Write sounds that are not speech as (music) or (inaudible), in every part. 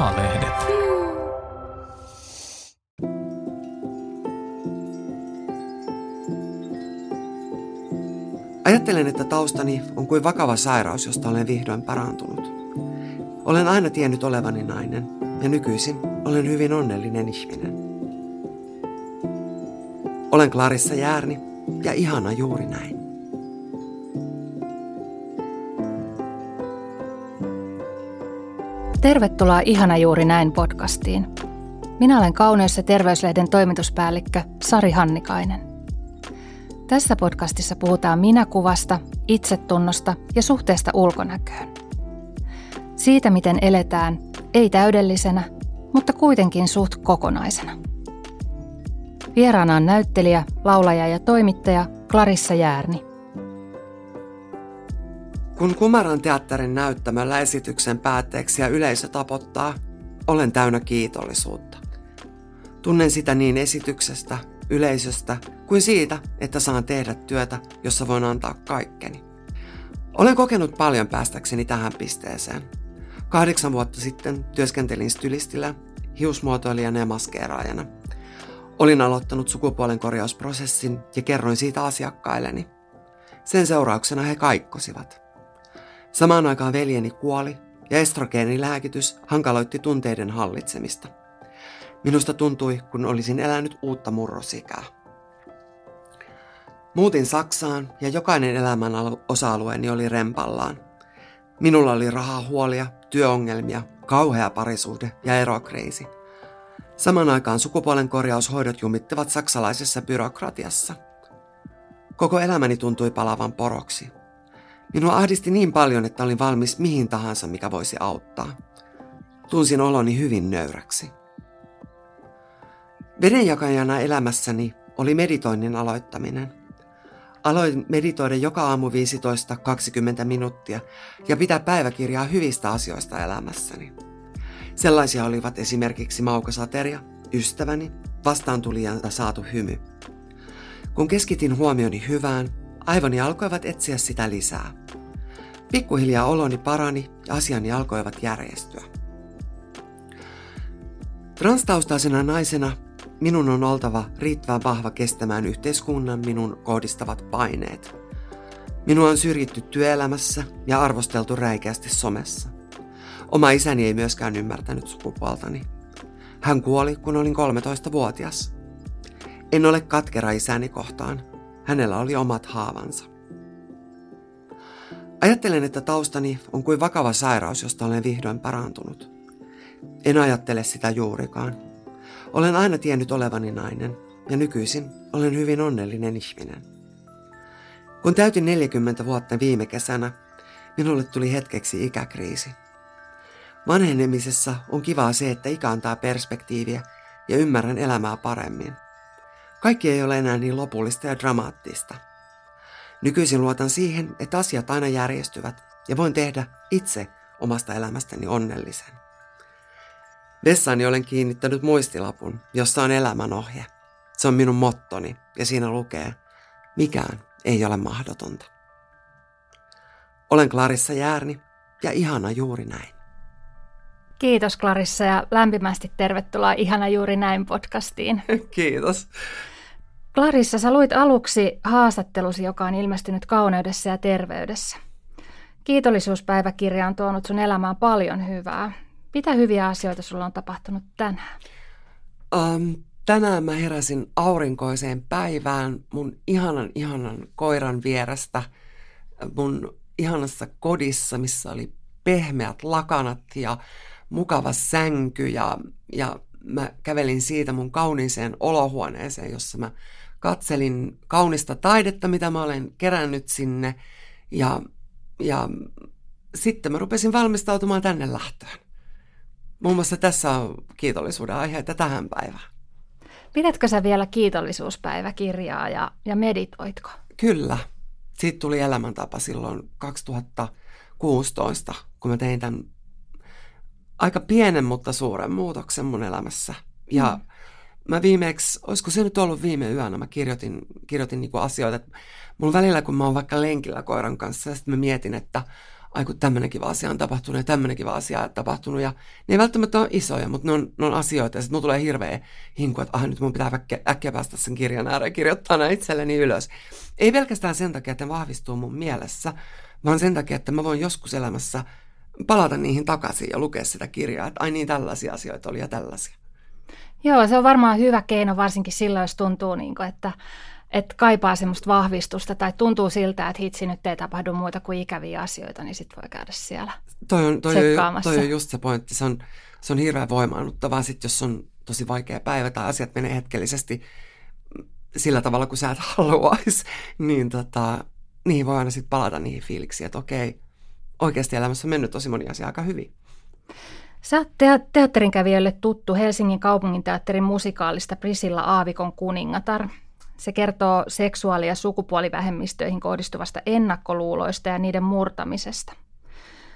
A-lehdet. Ajattelen, että taustani on kuin vakava sairaus, josta olen vihdoin parantunut. Olen aina tiennyt olevani nainen ja nykyisin olen hyvin onnellinen ihminen. Olen Clarissa Järni ja ihana juuri näin. Tervetuloa Ihana juuri näin podcastiin. Minä olen ja terveyslehden toimituspäällikkö Sari Hannikainen. Tässä podcastissa puhutaan minäkuvasta, itsetunnosta ja suhteesta ulkonäköön. Siitä, miten eletään, ei täydellisenä, mutta kuitenkin suht kokonaisena. Vieraana on näyttelijä, laulaja ja toimittaja Clarissa Järni. Kun Kumaran teatterin näyttämällä esityksen päätteeksi ja yleisö tapottaa, olen täynnä kiitollisuutta. Tunnen sitä niin esityksestä, yleisöstä kuin siitä, että saan tehdä työtä, jossa voin antaa kaikkeni. Olen kokenut paljon päästäkseni tähän pisteeseen. Kahdeksan vuotta sitten työskentelin stylistillä, hiusmuotoilijana ja maskeeraajana. Olin aloittanut sukupuolen korjausprosessin ja kerroin siitä asiakkailleni. Sen seurauksena he kaikkosivat. Samaan aikaan veljeni kuoli ja estrogeenilääkitys hankaloitti tunteiden hallitsemista. Minusta tuntui, kun olisin elänyt uutta murrosikää. Muutin Saksaan ja jokainen elämän osa-alueeni oli rempallaan. Minulla oli rahahuolia, työongelmia, kauhea parisuhde ja erokriisi. Saman aikaan sukupuolen korjaushoidot jumittivat saksalaisessa byrokratiassa. Koko elämäni tuntui palavan poroksi – Minua ahdisti niin paljon, että olin valmis mihin tahansa, mikä voisi auttaa. Tunsin oloni hyvin nöyräksi. Vedenjakajana elämässäni oli meditoinnin aloittaminen. Aloin meditoida joka aamu 15-20 minuuttia ja pitää päiväkirjaa hyvistä asioista elämässäni. Sellaisia olivat esimerkiksi maukasateria, ystäväni, vastaantulijalta saatu hymy. Kun keskitin huomioni hyvään, aivoni alkoivat etsiä sitä lisää. Pikkuhiljaa oloni parani ja asiani alkoivat järjestyä. Transtaustaisena naisena minun on oltava riittävän vahva kestämään yhteiskunnan minun kohdistavat paineet. Minua on syrjitty työelämässä ja arvosteltu räikeästi somessa. Oma isäni ei myöskään ymmärtänyt sukupuoltani. Hän kuoli, kun olin 13-vuotias. En ole katkera isäni kohtaan. Hänellä oli omat haavansa. Ajattelen, että taustani on kuin vakava sairaus, josta olen vihdoin parantunut. En ajattele sitä juurikaan. Olen aina tiennyt olevani nainen ja nykyisin olen hyvin onnellinen ihminen. Kun täytin 40 vuotta viime kesänä, minulle tuli hetkeksi ikäkriisi. Vanhenemisessa on kivaa se, että ikä antaa perspektiiviä ja ymmärrän elämää paremmin. Kaikki ei ole enää niin lopullista ja dramaattista – Nykyisin luotan siihen, että asiat aina järjestyvät ja voin tehdä itse omasta elämästäni onnellisen. Vessaani olen kiinnittänyt muistilapun, jossa on elämänohje. Se on minun mottoni ja siinä lukee, mikään ei ole mahdotonta. Olen Clarissa Järni ja ihana juuri näin. Kiitos Clarissa ja lämpimästi tervetuloa Ihana juuri näin podcastiin. (laughs) Kiitos. Clarissa, sä luit aluksi haastattelusi, joka on ilmestynyt kauneudessa ja terveydessä. Kiitollisuuspäiväkirja on tuonut sun elämään paljon hyvää. Mitä hyviä asioita sulla on tapahtunut tänään? Um, tänään mä heräsin aurinkoiseen päivään mun ihanan ihanan koiran vierestä mun ihanassa kodissa, missä oli pehmeät lakanat ja mukava sänky ja, ja mä kävelin siitä mun kauniiseen olohuoneeseen, jossa mä katselin kaunista taidetta, mitä mä olen kerännyt sinne ja, ja sitten mä rupesin valmistautumaan tänne lähtöön. Muun muassa tässä on kiitollisuuden aiheita tähän päivään. Pidätkö sä vielä kiitollisuuspäiväkirjaa ja, ja meditoitko? Kyllä. Siitä tuli elämäntapa silloin 2016, kun mä tein tämän aika pienen, mutta suuren muutoksen mun elämässä. Ja mm mä viimeksi, olisiko se nyt ollut viime yönä, mä kirjoitin, kirjoitin niinku asioita, että mulla välillä kun mä oon vaikka lenkillä koiran kanssa, ja sitten mä mietin, että ai kun tämmöinen kiva asia on tapahtunut ja tämmöinen kiva asia on tapahtunut. Ja ne ei välttämättä ole isoja, mutta ne on, ne on asioita. Ja sitten mulla tulee hirveä hinku, että ah, nyt mun pitää äkkiä, äkkiä päästä sen kirjan ääreen ja kirjoittaa nämä itselleni ylös. Ei pelkästään sen takia, että ne vahvistuu mun mielessä, vaan sen takia, että mä voin joskus elämässä palata niihin takaisin ja lukea sitä kirjaa, että ai niin, tällaisia asioita oli ja tällaisia. Joo, se on varmaan hyvä keino, varsinkin silloin, jos tuntuu, niin kuin, että että kaipaa semmoista vahvistusta tai tuntuu siltä, että hitsi nyt ei tapahdu muuta kuin ikäviä asioita, niin sitten voi käydä siellä toi on, toi on, toi on just se pointti. Se on, se on hirveän voimaannuttavaa, sit jos on tosi vaikea päivä tai asiat menee hetkellisesti sillä tavalla, kun sä et (laughs) haluaisi, niin tota, niihin voi aina sitten palata niihin fiiliksiin, että okei, oikeasti elämässä on mennyt tosi moni asia aika hyvin. Sä oot te- teatterinkävijöille tuttu Helsingin kaupungin teatterin musikaalista Prisilla Aavikon kuningatar. Se kertoo seksuaali- ja sukupuolivähemmistöihin kohdistuvasta ennakkoluuloista ja niiden murtamisesta.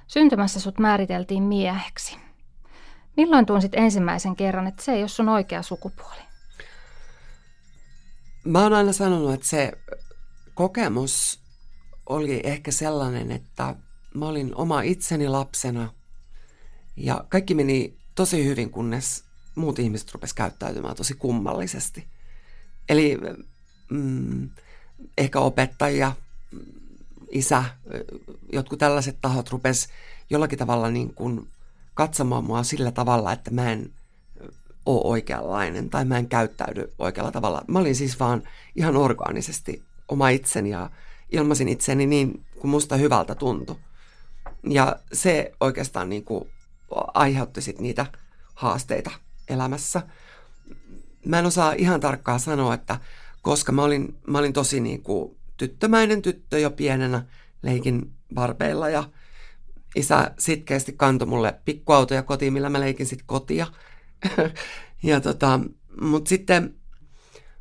Syntymässä sut määriteltiin mieheksi. Milloin tunsit ensimmäisen kerran, että se ei ole sun oikea sukupuoli? Mä oon aina sanonut, että se kokemus oli ehkä sellainen, että mä olin oma itseni lapsena ja kaikki meni tosi hyvin, kunnes muut ihmiset rupesivat käyttäytymään tosi kummallisesti. Eli mm, ehkä opettajia, isä, jotkut tällaiset tahot rupes jollakin tavalla niin kuin katsomaan mua sillä tavalla, että mä en ole oikeanlainen tai mä en käyttäydy oikealla tavalla. Mä olin siis vaan ihan orgaanisesti oma itseni ja ilmasin itseni niin kuin musta hyvältä tuntui. Ja se oikeastaan niin kuin aiheutti sit niitä haasteita elämässä. Mä en osaa ihan tarkkaan sanoa, että koska mä olin, mä olin tosi niin kuin tyttömäinen tyttö jo pienenä, leikin barbeilla ja isä sitkeästi kantoi mulle pikkuautoja kotiin, millä mä leikin sitten kotia. (laughs) ja tota, mutta sitten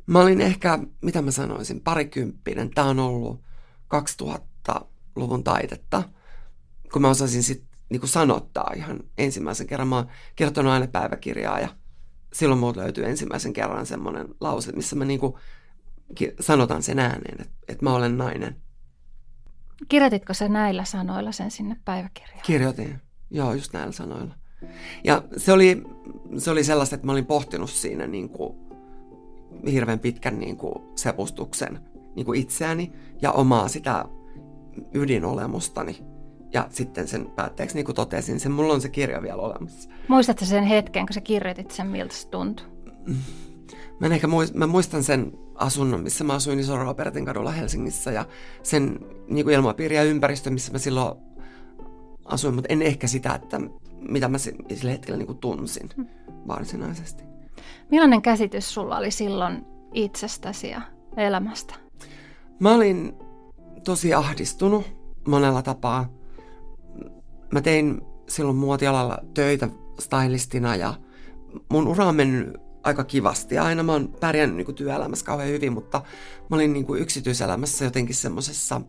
mä olin ehkä, mitä mä sanoisin, parikymppinen. Tämä on ollut 2000-luvun taitetta, kun mä osasin sitten niin sanottaa ihan ensimmäisen kerran. Mä oon kirjoittanut aina päiväkirjaa ja silloin muut löytyy ensimmäisen kerran semmoinen lause, missä mä niin kuin sanotaan sen ääneen, että, että mä olen nainen. Kirjoititko sä näillä sanoilla sen sinne päiväkirjaan? Kirjoitin, joo, just näillä sanoilla. Ja se oli, se oli sellaista, että mä olin pohtinut siinä niin kuin hirveän pitkän niin kuin sepustuksen niin kuin itseäni ja omaa sitä ydinolemustani. Ja sitten sen päätteeksi, niin kuin totesin, sen mulla on se kirja vielä olemassa. Muistatko sen hetken, kun sä kirjoitit sen, miltä se tuntui? Mä, ehkä muist, mä muistan sen asunnon, missä mä asuin Iso Robertin kadulla Helsingissä ja sen niin kuin ilmapiiri ja ympäristö, missä mä silloin asuin, mutta en ehkä sitä, että mitä mä sillä hetkellä niin kuin tunsin hmm. varsinaisesti. Millainen käsitys sulla oli silloin itsestäsi ja elämästä? Mä olin tosi ahdistunut monella tapaa. Mä tein silloin muotialalla töitä stylistina ja mun ura on mennyt aika kivasti. Aina mä oon pärjännyt niin kuin työelämässä kauhean hyvin, mutta mä olin niin kuin yksityiselämässä jotenkin semmoisessa,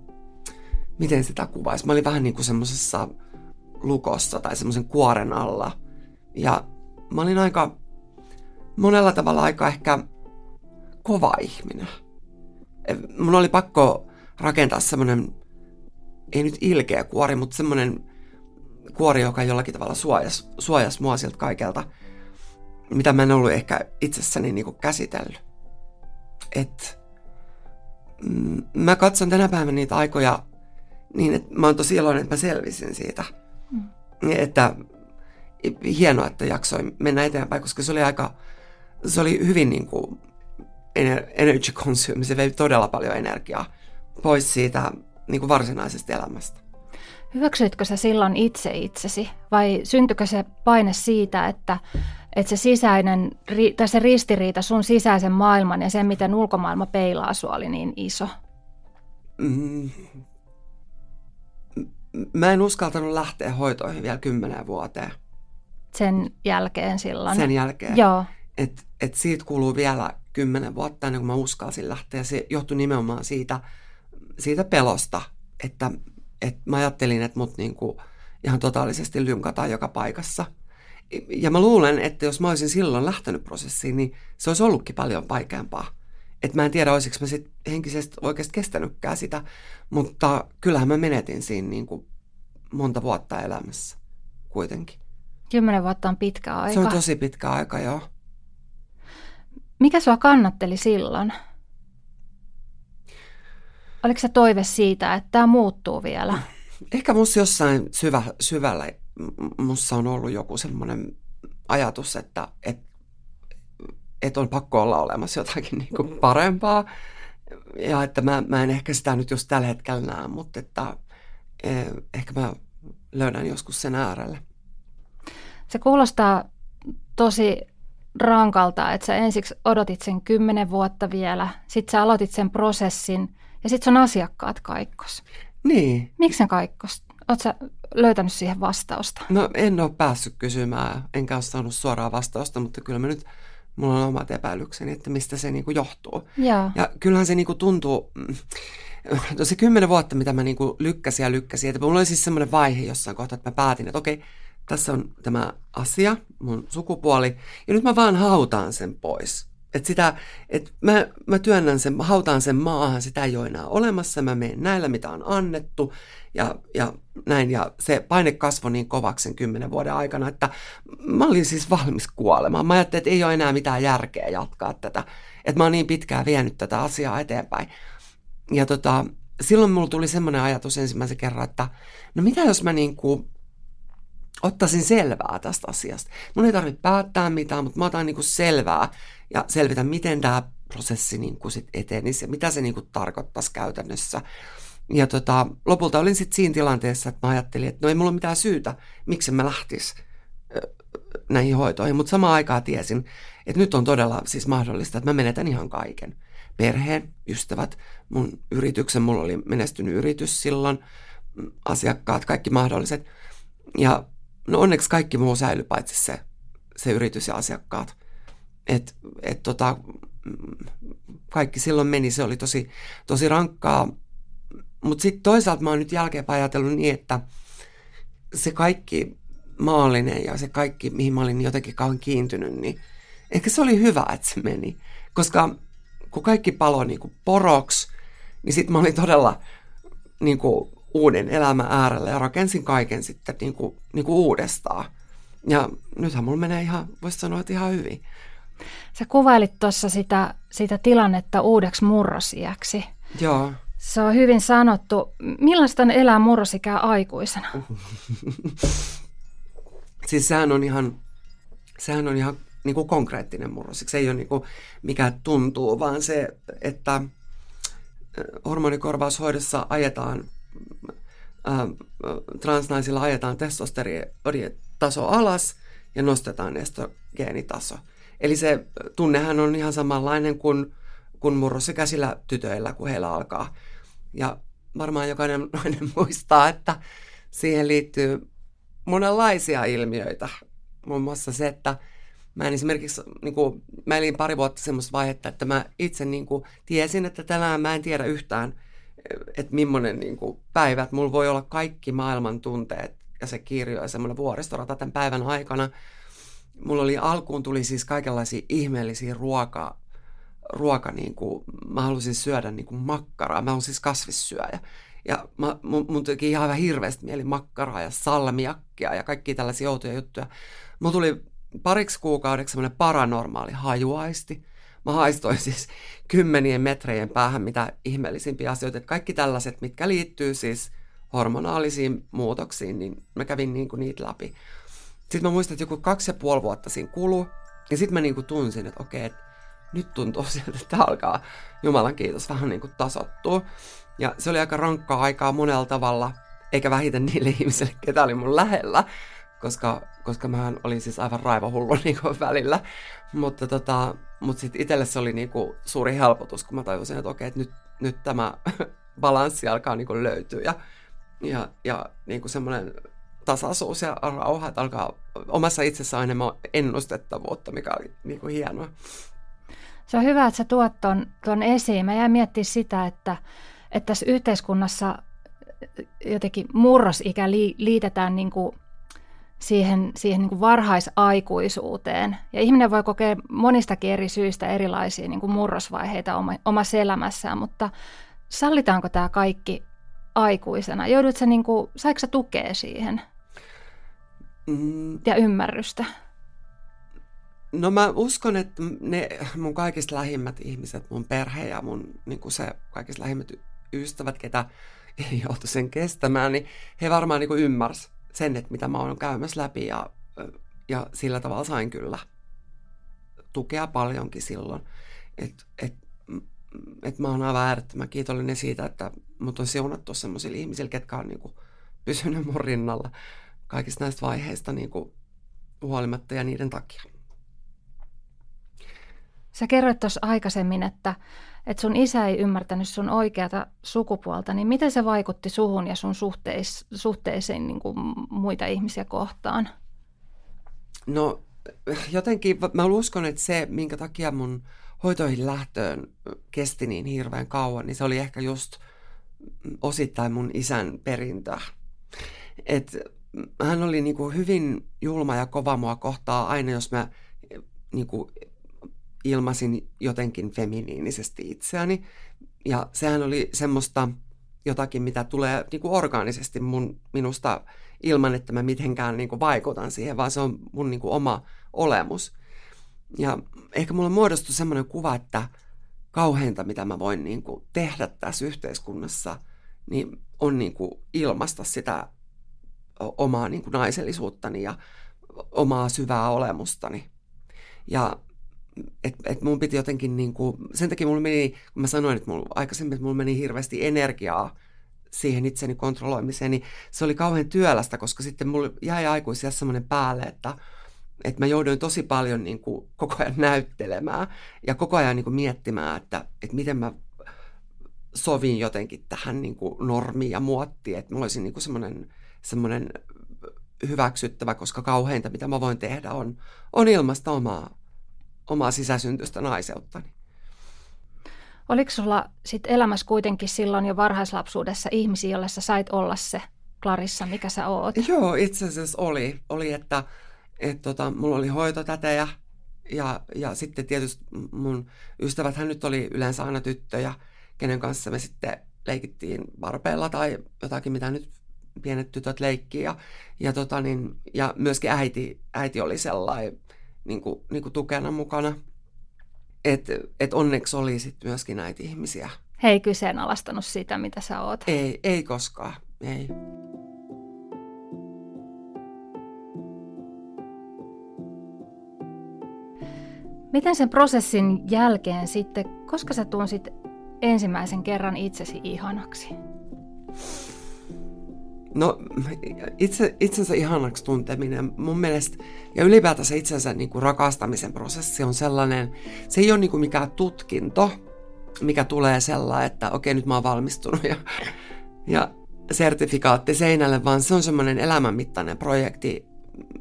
miten sitä kuvaisi, mä olin vähän niin kuin semmoisessa lukossa tai semmoisen kuoren alla. Ja mä olin aika, monella tavalla aika ehkä kova ihminen. Mun oli pakko rakentaa semmoinen, ei nyt ilkeä kuori, mutta semmoinen kuori, joka jollakin tavalla suojasi, suojasi mua siltä kaikelta – mitä mä en ollut ehkä itsessäni niin kuin käsitellyt. Et, mm, mä katson tänä päivänä niitä aikoja niin, että mä oon tosi iloinen, että mä selvisin siitä. Mm. Että hienoa, että jaksoin mennä eteenpäin, koska se oli aika, se oli hyvin niin kuin energy consume, se vei todella paljon energiaa pois siitä niin kuin varsinaisesta elämästä. Hyväksyitkö sä silloin itse itsesi vai syntykö se paine siitä, että että se sisäinen, tai se ristiriita sun sisäisen maailman ja sen, miten ulkomaailma peilaa sua, oli niin iso? Mm. Mä en uskaltanut lähteä hoitoihin vielä kymmenen vuoteen. Sen jälkeen silloin? Sen jälkeen. Joo. Et, et siitä kuluu vielä kymmenen vuotta ennen kuin mä uskalsin lähteä. Se johtui nimenomaan siitä, siitä pelosta, että, että mä ajattelin, että mut niinku ihan totaalisesti lynkataan joka paikassa – ja mä luulen, että jos mä olisin silloin lähtenyt prosessiin, niin se olisi ollutkin paljon vaikeampaa. Että mä en tiedä, olisiko mä sit henkisesti oikeasti kestänytkään sitä, mutta kyllähän mä menetin siinä niin kuin monta vuotta elämässä kuitenkin. Kymmenen vuotta on pitkä aika. Se on tosi pitkä aika, joo. Mikä sua kannatteli silloin? Oliko se toive siitä, että tämä muuttuu vielä? Ehkä musta jossain syvä, syvällä musta on ollut joku semmoinen ajatus, että, että, että on pakko olla olemassa jotakin niin kuin parempaa. Ja että mä, mä en ehkä sitä nyt just tällä hetkellä näe, mutta että eh, ehkä mä löydän joskus sen äärelle. Se kuulostaa tosi rankalta, että sä ensiksi odotit sen kymmenen vuotta vielä, sitten sä aloitit sen prosessin ja sitten sun asiakkaat kaikkos. Niin. Miksi sen kaikkos? Oletko löytänyt siihen vastausta? No en ole päässyt kysymään, enkä ole saanut suoraa vastausta, mutta kyllä mä nyt, mulla on omat epäilykseni, että mistä se niinku johtuu. Joo. Ja kyllähän se niinku tuntuu, no se kymmenen vuotta, mitä mä niinku lykkäsin ja lykkäsin, että mulla oli siis semmoinen vaihe jossain kohtaa, että mä päätin, että okei, tässä on tämä asia, mun sukupuoli, ja nyt mä vaan hautaan sen pois. Että sitä, että mä, mä työnnän sen, mä hautaan sen maahan, sitä ei ole enää olemassa, mä menen näillä, mitä on annettu, ja, ja näin, ja se paine kasvoi niin kovaksi sen kymmenen vuoden aikana, että mä olin siis valmis kuolemaan. Mä ajattelin, että ei ole enää mitään järkeä jatkaa tätä, että mä oon niin pitkään vienyt tätä asiaa eteenpäin. Ja tota, silloin mulla tuli semmoinen ajatus ensimmäisen kerran, että no mitä jos mä niin kuin ottaisin selvää tästä asiasta. Mun ei tarvitse päättää mitään, mutta mä otan niin kuin selvää ja selvitä, miten tämä prosessi niin kuin sit etenisi ja mitä se niin kuin tarkoittaisi käytännössä. Ja tota, lopulta olin sitten siinä tilanteessa, että mä ajattelin, että no ei mulla ole mitään syytä, miksi mä lähtis näihin hoitoihin, mutta samaan aikaan tiesin, että nyt on todella siis mahdollista, että mä menetän ihan kaiken. Perheen, ystävät, mun yrityksen, mulla oli menestynyt yritys silloin, asiakkaat, kaikki mahdolliset. Ja no onneksi kaikki muu säilyi paitsi se, se yritys ja asiakkaat. Et, et tota, kaikki silloin meni, se oli tosi, tosi rankkaa. Mutta sitten toisaalta mä oon nyt jälkeenpäin ajatellut niin, että se kaikki maallinen ja se kaikki, mihin mä olin jotenkin kauan kiintynyt, niin ehkä se oli hyvä, että se meni. Koska kun kaikki paloi niin kuin poroksi, niin sitten mä olin todella niin kuin uuden elämän äärellä ja rakensin kaiken sitten niin kuin, niin kuin uudestaan. Ja nythän mulla menee ihan, voisi sanoa, että ihan hyvin. Sä kuvailit tuossa sitä, sitä tilannetta uudeksi murrosiäksi. Joo. Se on hyvin sanottu. Millaista on elää murrosikää aikuisena? (laughs) siis sehän on ihan, sehän on ihan niin kuin konkreettinen murros. Se ei ole niin kuin mikä tuntuu, vaan se, että hormonikorvaushoidossa ajetaan transnaisilla ajetaan taso alas ja nostetaan estrogeenitaso. Eli se tunnehan on ihan samanlainen kuin, kuin murrosikäisillä tytöillä, kun heillä alkaa. Ja varmaan jokainen nainen (laughs) muistaa, että siihen liittyy monenlaisia ilmiöitä. Muun muassa se, että mä en esimerkiksi, niin kuin, mä elin pari vuotta semmoista vaihetta, että mä itse niin kuin, tiesin, että tänään mä en tiedä yhtään – että millainen niin kuin päivä, että mulla voi olla kaikki maailman tunteet ja se kirjo ja semmoinen vuoristorata tämän päivän aikana. Mulla oli alkuun tuli siis kaikenlaisia ihmeellisiä ruokaa, ruoka, niin kuin, mä halusin syödä niin kuin makkaraa, mä olen siis kasvissyöjä. Ja mä, mun, mun teki ihan hirveästi mieli makkaraa ja salmiakkia ja kaikki tällaisia outoja juttuja. Mulla tuli pariksi kuukaudeksi semmoinen paranormaali hajuaisti – mä haistoin siis kymmenien metrejen päähän mitä ihmeellisimpiä asioita. Että kaikki tällaiset, mitkä liittyy siis hormonaalisiin muutoksiin, niin mä kävin niin kuin niitä läpi. Sitten mä muistan, että joku kaksi ja puoli vuotta siinä kulu, ja sitten mä niin kuin tunsin, että okei, että nyt tuntuu siltä, että alkaa, Jumalan kiitos, vähän niin kuin tasottua. Ja se oli aika rankkaa aikaa monella tavalla, eikä vähiten niille ihmisille, ketä oli mun lähellä, koska, koska mä olin siis aivan raivohullu (laughs) niin kuin välillä. Mutta tota, mut sitten itselle se oli niin kuin suuri helpotus, kun mä tajusin, että okei, että nyt, nyt tämä (laughs) balanssi alkaa niin kuin löytyä ja, ja, ja niin kuin semmoinen tasaisuus ja rauha, että alkaa omassa itsessä enemmän ennustettavuutta, mikä oli niin kuin hienoa. Se on hyvä, että sä tuot ton, ton esiin. Mä jäin miettimään sitä, että, että tässä yhteiskunnassa jotenkin murrosikä liitetään niin kuin siihen, siihen niin kuin varhaisaikuisuuteen. Ja ihminen voi kokea monistakin eri syistä erilaisia niin kuin murrosvaiheita oma, omassa elämässään, mutta sallitaanko tämä kaikki aikuisena? Joudut sä, niin kuin, saiko sä tukea siihen mm. ja ymmärrystä? No mä uskon, että ne mun kaikista lähimmät ihmiset, mun perhe ja mun niin kuin se kaikista lähimmät ystävät, ketä ei (laughs) joutu sen kestämään, niin he varmaan niin ymmärsi sen, että mitä mä oon käymässä läpi ja, ja sillä tavalla sain kyllä tukea paljonkin silloin. Että et, et mä oon aivan äärettömän kiitollinen siitä, että mut on siunattu sellaisilla ihmisillä, ketkä on niin kuin pysynyt mun rinnalla kaikista näistä vaiheista niin kuin huolimatta ja niiden takia. Sä kerroit tuossa aikaisemmin, että, että sun isä ei ymmärtänyt sun oikeata sukupuolta, niin miten se vaikutti suhun ja sun suhteis, suhteisiin niin kuin muita ihmisiä kohtaan? No jotenkin mä uskon, että se, minkä takia mun hoitoihin lähtöön kesti niin hirveän kauan, niin se oli ehkä just osittain mun isän perintö. Et hän oli niinku hyvin julma ja kova mua kohtaa aina, jos mä niinku ilmasin jotenkin feminiinisesti itseäni. Ja sehän oli semmoista jotakin, mitä tulee niin kuin orgaanisesti mun, minusta ilman, että mä mitenkään niin kuin vaikutan siihen, vaan se on mun niin kuin oma olemus. Ja ehkä mulla muodostui semmoinen kuva, että kauheinta, mitä mä voin niin kuin tehdä tässä yhteiskunnassa, niin on niin kuin ilmasta sitä omaa niin kuin naisellisuuttani ja omaa syvää olemustani. Ja että et mun piti jotenkin niin kuin, sen takia mulla meni, kun mä sanoin, että mulla, aikaisemmin, että mulla meni hirveästi energiaa siihen itseni kontrolloimiseen, niin se oli kauhean työlästä, koska sitten mulla jäi aikuisia semmoinen päälle, että, että mä jouduin tosi paljon niin kuin koko ajan näyttelemään ja koko ajan niin kuin miettimään, että, että miten mä sovin jotenkin tähän niin kuin normiin ja muottiin, että mä olisin niin semmoinen, semmoinen hyväksyttävä, koska kauheinta, mitä mä voin tehdä, on, on ilmasta omaa omaa sisäsyntyistä naiseuttani. Oliko sulla sit elämässä kuitenkin silloin jo varhaislapsuudessa ihmisiä, joille sä sait olla se Clarissa, mikä sä oot? Joo, itse asiassa oli. Oli, että et tota, mulla oli hoitotätejä ja, ja sitten tietysti mun ystävät hän nyt oli yleensä aina tyttöjä, kenen kanssa me sitten leikittiin varpeella tai jotakin, mitä nyt pienet tytöt leikkii. Ja, ja, tota niin, ja myöskin äiti, äiti oli sellainen niin kuin, niin kuin tukena mukana. Että et onneksi oli sit myöskin näitä ihmisiä. He ei kyseenalaistanut sitä, mitä sä oot. Ei, ei koskaan, ei. Miten sen prosessin jälkeen sitten, koska sä tunsit ensimmäisen kerran itsesi ihanaksi? No itse, itsensä ihanaksi tunteminen mun mielestä, ja ylipäätänsä itsensä niin kuin rakastamisen prosessi on sellainen, se ei ole niin kuin mikään tutkinto, mikä tulee sellainen, että okei nyt mä oon valmistunut ja, ja sertifikaatti seinälle, vaan se on semmoinen elämänmittainen projekti,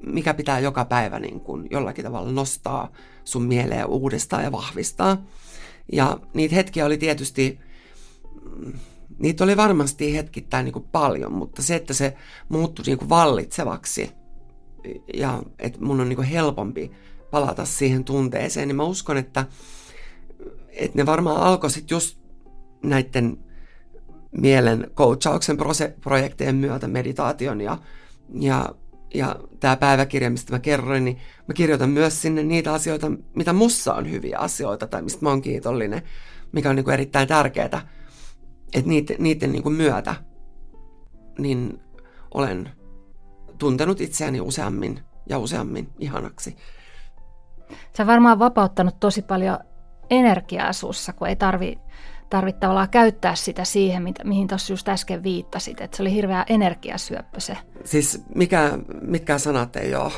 mikä pitää joka päivä niin kuin jollakin tavalla nostaa sun mieleen uudestaan ja vahvistaa. Ja niitä hetkiä oli tietysti niitä oli varmasti hetkittäin niin kuin paljon, mutta se, että se muuttui niin kuin vallitsevaksi ja että mun on niin kuin helpompi palata siihen tunteeseen, niin mä uskon, että, että ne varmaan alkoi sitten just näiden mielen coachauksen projektien myötä, meditaation ja, ja, ja tämä päiväkirja, mistä mä kerroin, niin mä kirjoitan myös sinne niitä asioita, mitä mussa on hyviä asioita tai mistä mä oon kiitollinen, mikä on niin kuin erittäin tärkeää että niiden, niiden niin kuin myötä niin olen tuntenut itseäni useammin ja useammin ihanaksi. Sä on varmaan vapauttanut tosi paljon energiaa sussa, kun ei tarvi, tarvitse tavallaan käyttää sitä siihen, mitä, mihin tuossa just äsken viittasit, että se oli hirveä energiasyöppö se. Siis mikä, mitkä sanat ei ole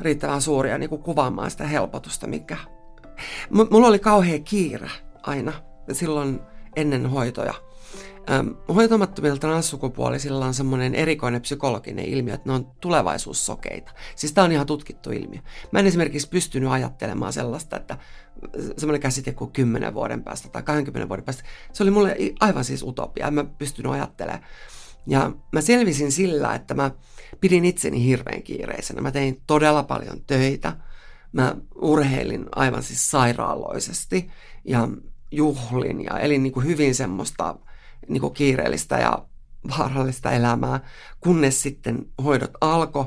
riittävän suuria niin kuin kuvaamaan sitä helpotusta, mikä... M- mulla oli kauhea kiire aina silloin ennen hoitoja. Ähm, hoitamattomilla transsukupuolisilla on semmoinen erikoinen psykologinen ilmiö, että ne on tulevaisuussokeita. Siis tämä on ihan tutkittu ilmiö. Mä en esimerkiksi pystynyt ajattelemaan sellaista, että semmoinen käsite kuin 10 vuoden päästä tai 20 vuoden päästä, se oli mulle aivan siis utopia. En mä pystynyt ajattelemaan. Ja mä selvisin sillä, että mä pidin itseni hirveän kiireisenä. Mä tein todella paljon töitä. Mä urheilin aivan siis sairaaloisesti ja juhlin ja elin niin kuin hyvin semmoista niin kuin kiireellistä ja vaarallista elämää, kunnes sitten hoidot alkoi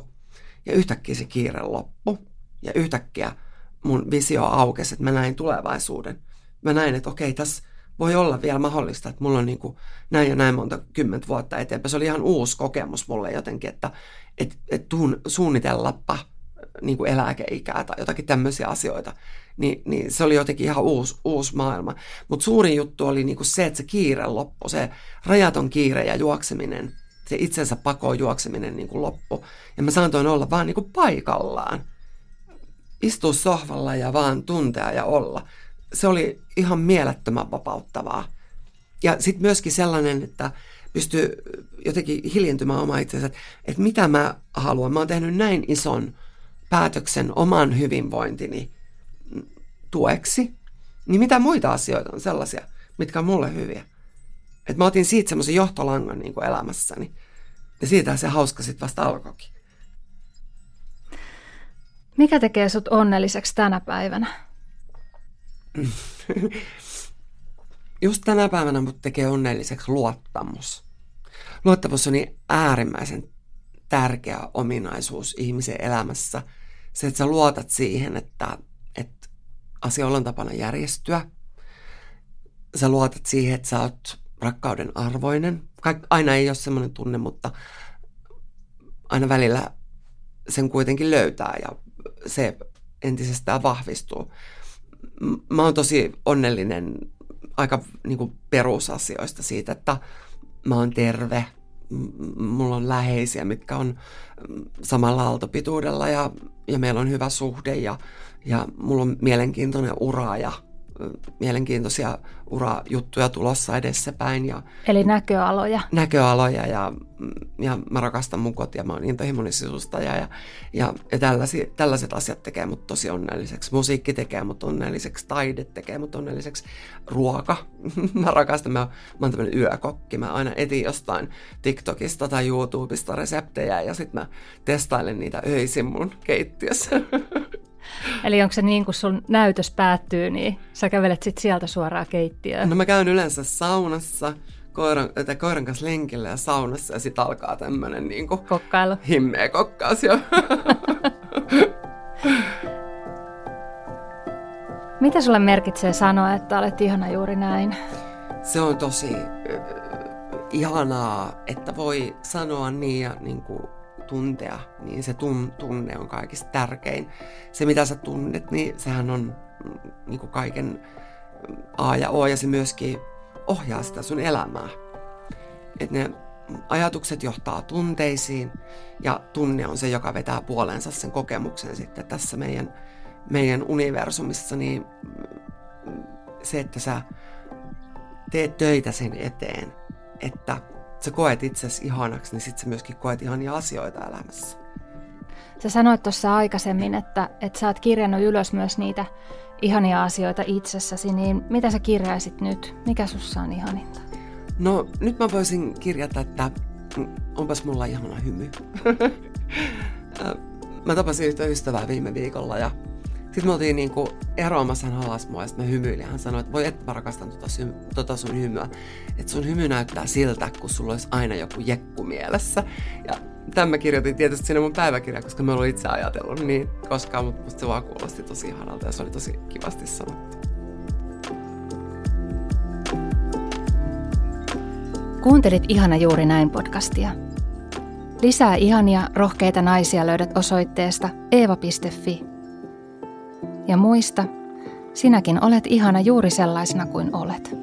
ja yhtäkkiä se kiire loppu ja yhtäkkiä mun visio aukesi, että mä näin tulevaisuuden. Mä näin, että okei, tässä voi olla vielä mahdollista, että mulla on niin kuin näin ja näin monta kymmentä vuotta eteenpäin. Se oli ihan uusi kokemus mulle jotenkin, että et, et tuun, suunnitellappa niin kuin eläkeikää tai jotakin tämmöisiä asioita. Ni, niin se oli jotenkin ihan uusi, uusi maailma. Mutta suurin juttu oli niin kuin se, että se kiire loppu, se rajaton kiire ja juokseminen, se itsensä pakoon juokseminen niin kuin loppu. Ja mä saatoin olla vaan niin kuin paikallaan. Istua sohvalla ja vaan tuntea ja olla se oli ihan mielettömän vapauttavaa. Ja sitten myöskin sellainen, että pystyy jotenkin hiljentymään oma itsensä, että, että mitä mä haluan. Mä oon tehnyt näin ison päätöksen oman hyvinvointini tueksi, niin mitä muita asioita on sellaisia, mitkä on mulle hyviä. Että mä otin siitä semmoisen johtolangan niin kuin elämässäni. Ja siitä se hauska sitten vasta alkoikin. Mikä tekee sut onnelliseksi tänä päivänä? (laughs) Just tänä päivänä mut tekee onnelliseksi luottamus. Luottamus on niin äärimmäisen tärkeä ominaisuus ihmisen elämässä. Se, että sä luotat siihen, että asioilla on tapana järjestyä. Sä luotat siihen, että sä oot rakkauden arvoinen. Kaik, aina ei ole semmoinen tunne, mutta aina välillä sen kuitenkin löytää ja se entisestään vahvistuu mä oon tosi onnellinen aika niin kuin perusasioista siitä, että mä oon terve, mulla on läheisiä, mitkä on samalla aaltopituudella ja, ja meillä on hyvä suhde ja, ja mulla on mielenkiintoinen ura ja mielenkiintoisia urajuttuja tulossa edessäpäin. Ja Eli näköaloja. Näköaloja ja, ja mä rakastan mun kotia, mä oon intohimoinen sisustaja ja, ja, ja tällaiset, tällaiset asiat tekee mut tosi onnelliseksi. Musiikki tekee mut onnelliseksi, taide tekee mut onnelliseksi, ruoka. (laughs) mä rakastan, mä, mä oon tämmönen yökokki, mä aina etin jostain TikTokista tai YouTubesta reseptejä ja sitten mä testailen niitä öisin mun keittiössä. (laughs) (laughs) Eli onko se niin, kun sun näytös päättyy, niin sä kävelet sit sieltä suoraan keittiöön? No mä käyn yleensä saunassa, koiran, että koiran kanssa lenkillä ja saunassa ja sitten alkaa tämmönen niin kuin Kokkailu. himmeä kokkaus jo. (laughs) Mitä sulle merkitsee sanoa, että olet ihana juuri näin? Se on tosi äh, ihanaa, että voi sanoa niin ja niin kuin tuntea, niin se tun, tunne on kaikista tärkein. Se, mitä sä tunnet, niin sehän on mm, niin kuin kaiken A ja O, ja se myöskin ohjaa sitä sun elämää. Että ne ajatukset johtaa tunteisiin, ja tunne on se, joka vetää puolensa sen kokemuksen sitten tässä meidän, meidän universumissa, niin mm, se, että sä teet töitä sen eteen, että sä koet itsesi ihanaksi, niin sitten sä myöskin koet ihania asioita elämässä. Sä sanoit tuossa aikaisemmin, että, että sä oot kirjannut ylös myös niitä ihania asioita itsessäsi, niin mitä sä kirjaisit nyt? Mikä sussa on ihaninta? No nyt mä voisin kirjata, että onpas mulla ihana hymy. (laughs) mä tapasin yhtä ystävää viime viikolla ja sitten me oltiin niinku eroamassa, hän halas mua ja sitten mä hymyilin. Hän sanoi, että voi et mä rakastan tota, sy- tota sun hymyä. Että sun hymy näyttää siltä, kun sulla olisi aina joku jekku mielessä. Ja tämän mä kirjoitin tietysti sinne mun päiväkirjaan, koska mä olin itse ajatellut niin koskaan, mutta musta se vaan kuulosti tosi ihanalta ja se oli tosi kivasti sanottu. Kuuntelit Ihana juuri näin podcastia. Lisää ihania, rohkeita naisia löydät osoitteesta eeva.fi ja muista, sinäkin olet ihana juuri sellaisena kuin olet.